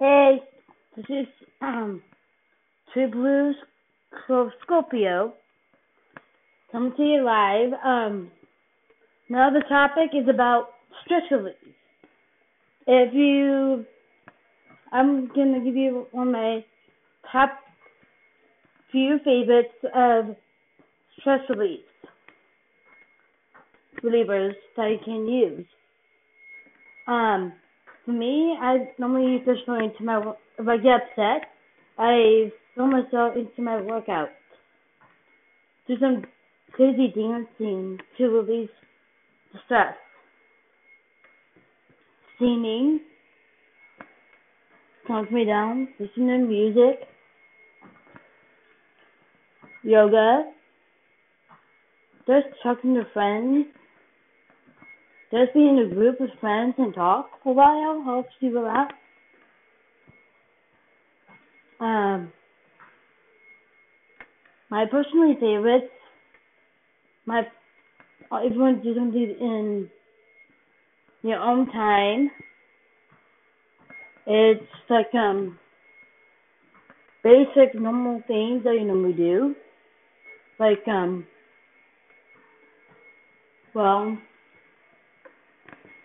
Hey, this is um True Scorpio coming to you live. Um, now the topic is about stress relief. If you, I'm gonna give you one of my top few favorites of stress relief relievers that you can use. Um, me, I normally this one into my if I get upset, I throw myself into my workout. Do some crazy dancing to release the stress. Singing calms me down. Listening to music. Yoga. Just talking to friends just be in a group with friends and talk for a while helps you relax. Um, my personally favorite, my if you want to do something in your own time, it's like um basic normal things that you normally do, like um well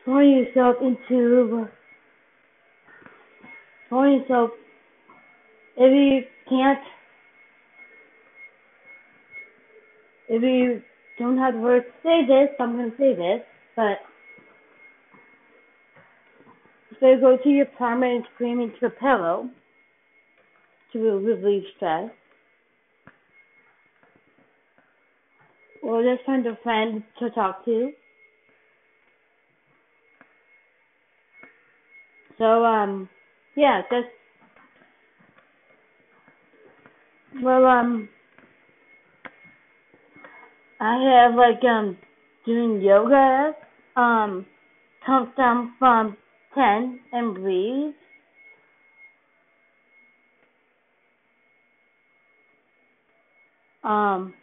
throwing yourself into throwing yourself if you can't if you don't have words to say this, I'm gonna say this, but so go to your plumber and scream into a pillow to relieve stress. Or just find a friend to talk to. So um yeah, just well um I have like um doing yoga, um count down from ten and breathe. Um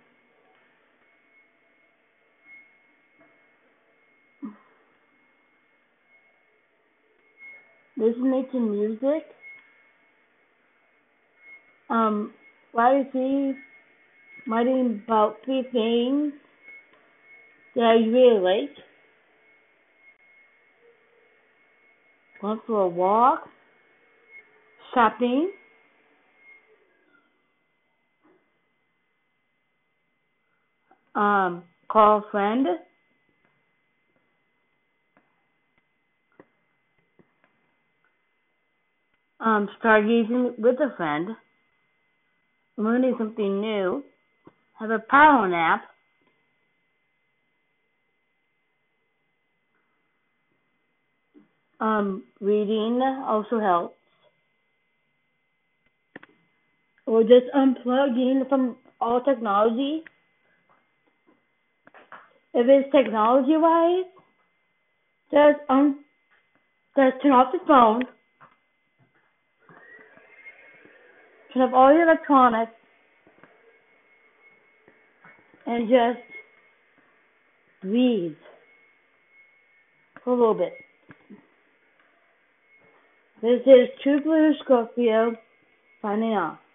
listening to music. Um, writing, writing about three things that I really like. Going for a walk, shopping, um, call a friend. Um, stargazing with a friend, learning something new, have a power nap, um, reading also helps, or just unplugging from all technology. If it's technology wise, just um, just turn off the phone turn off all your electronics and just breathe for a little bit. This is True Blue Scorpio signing off.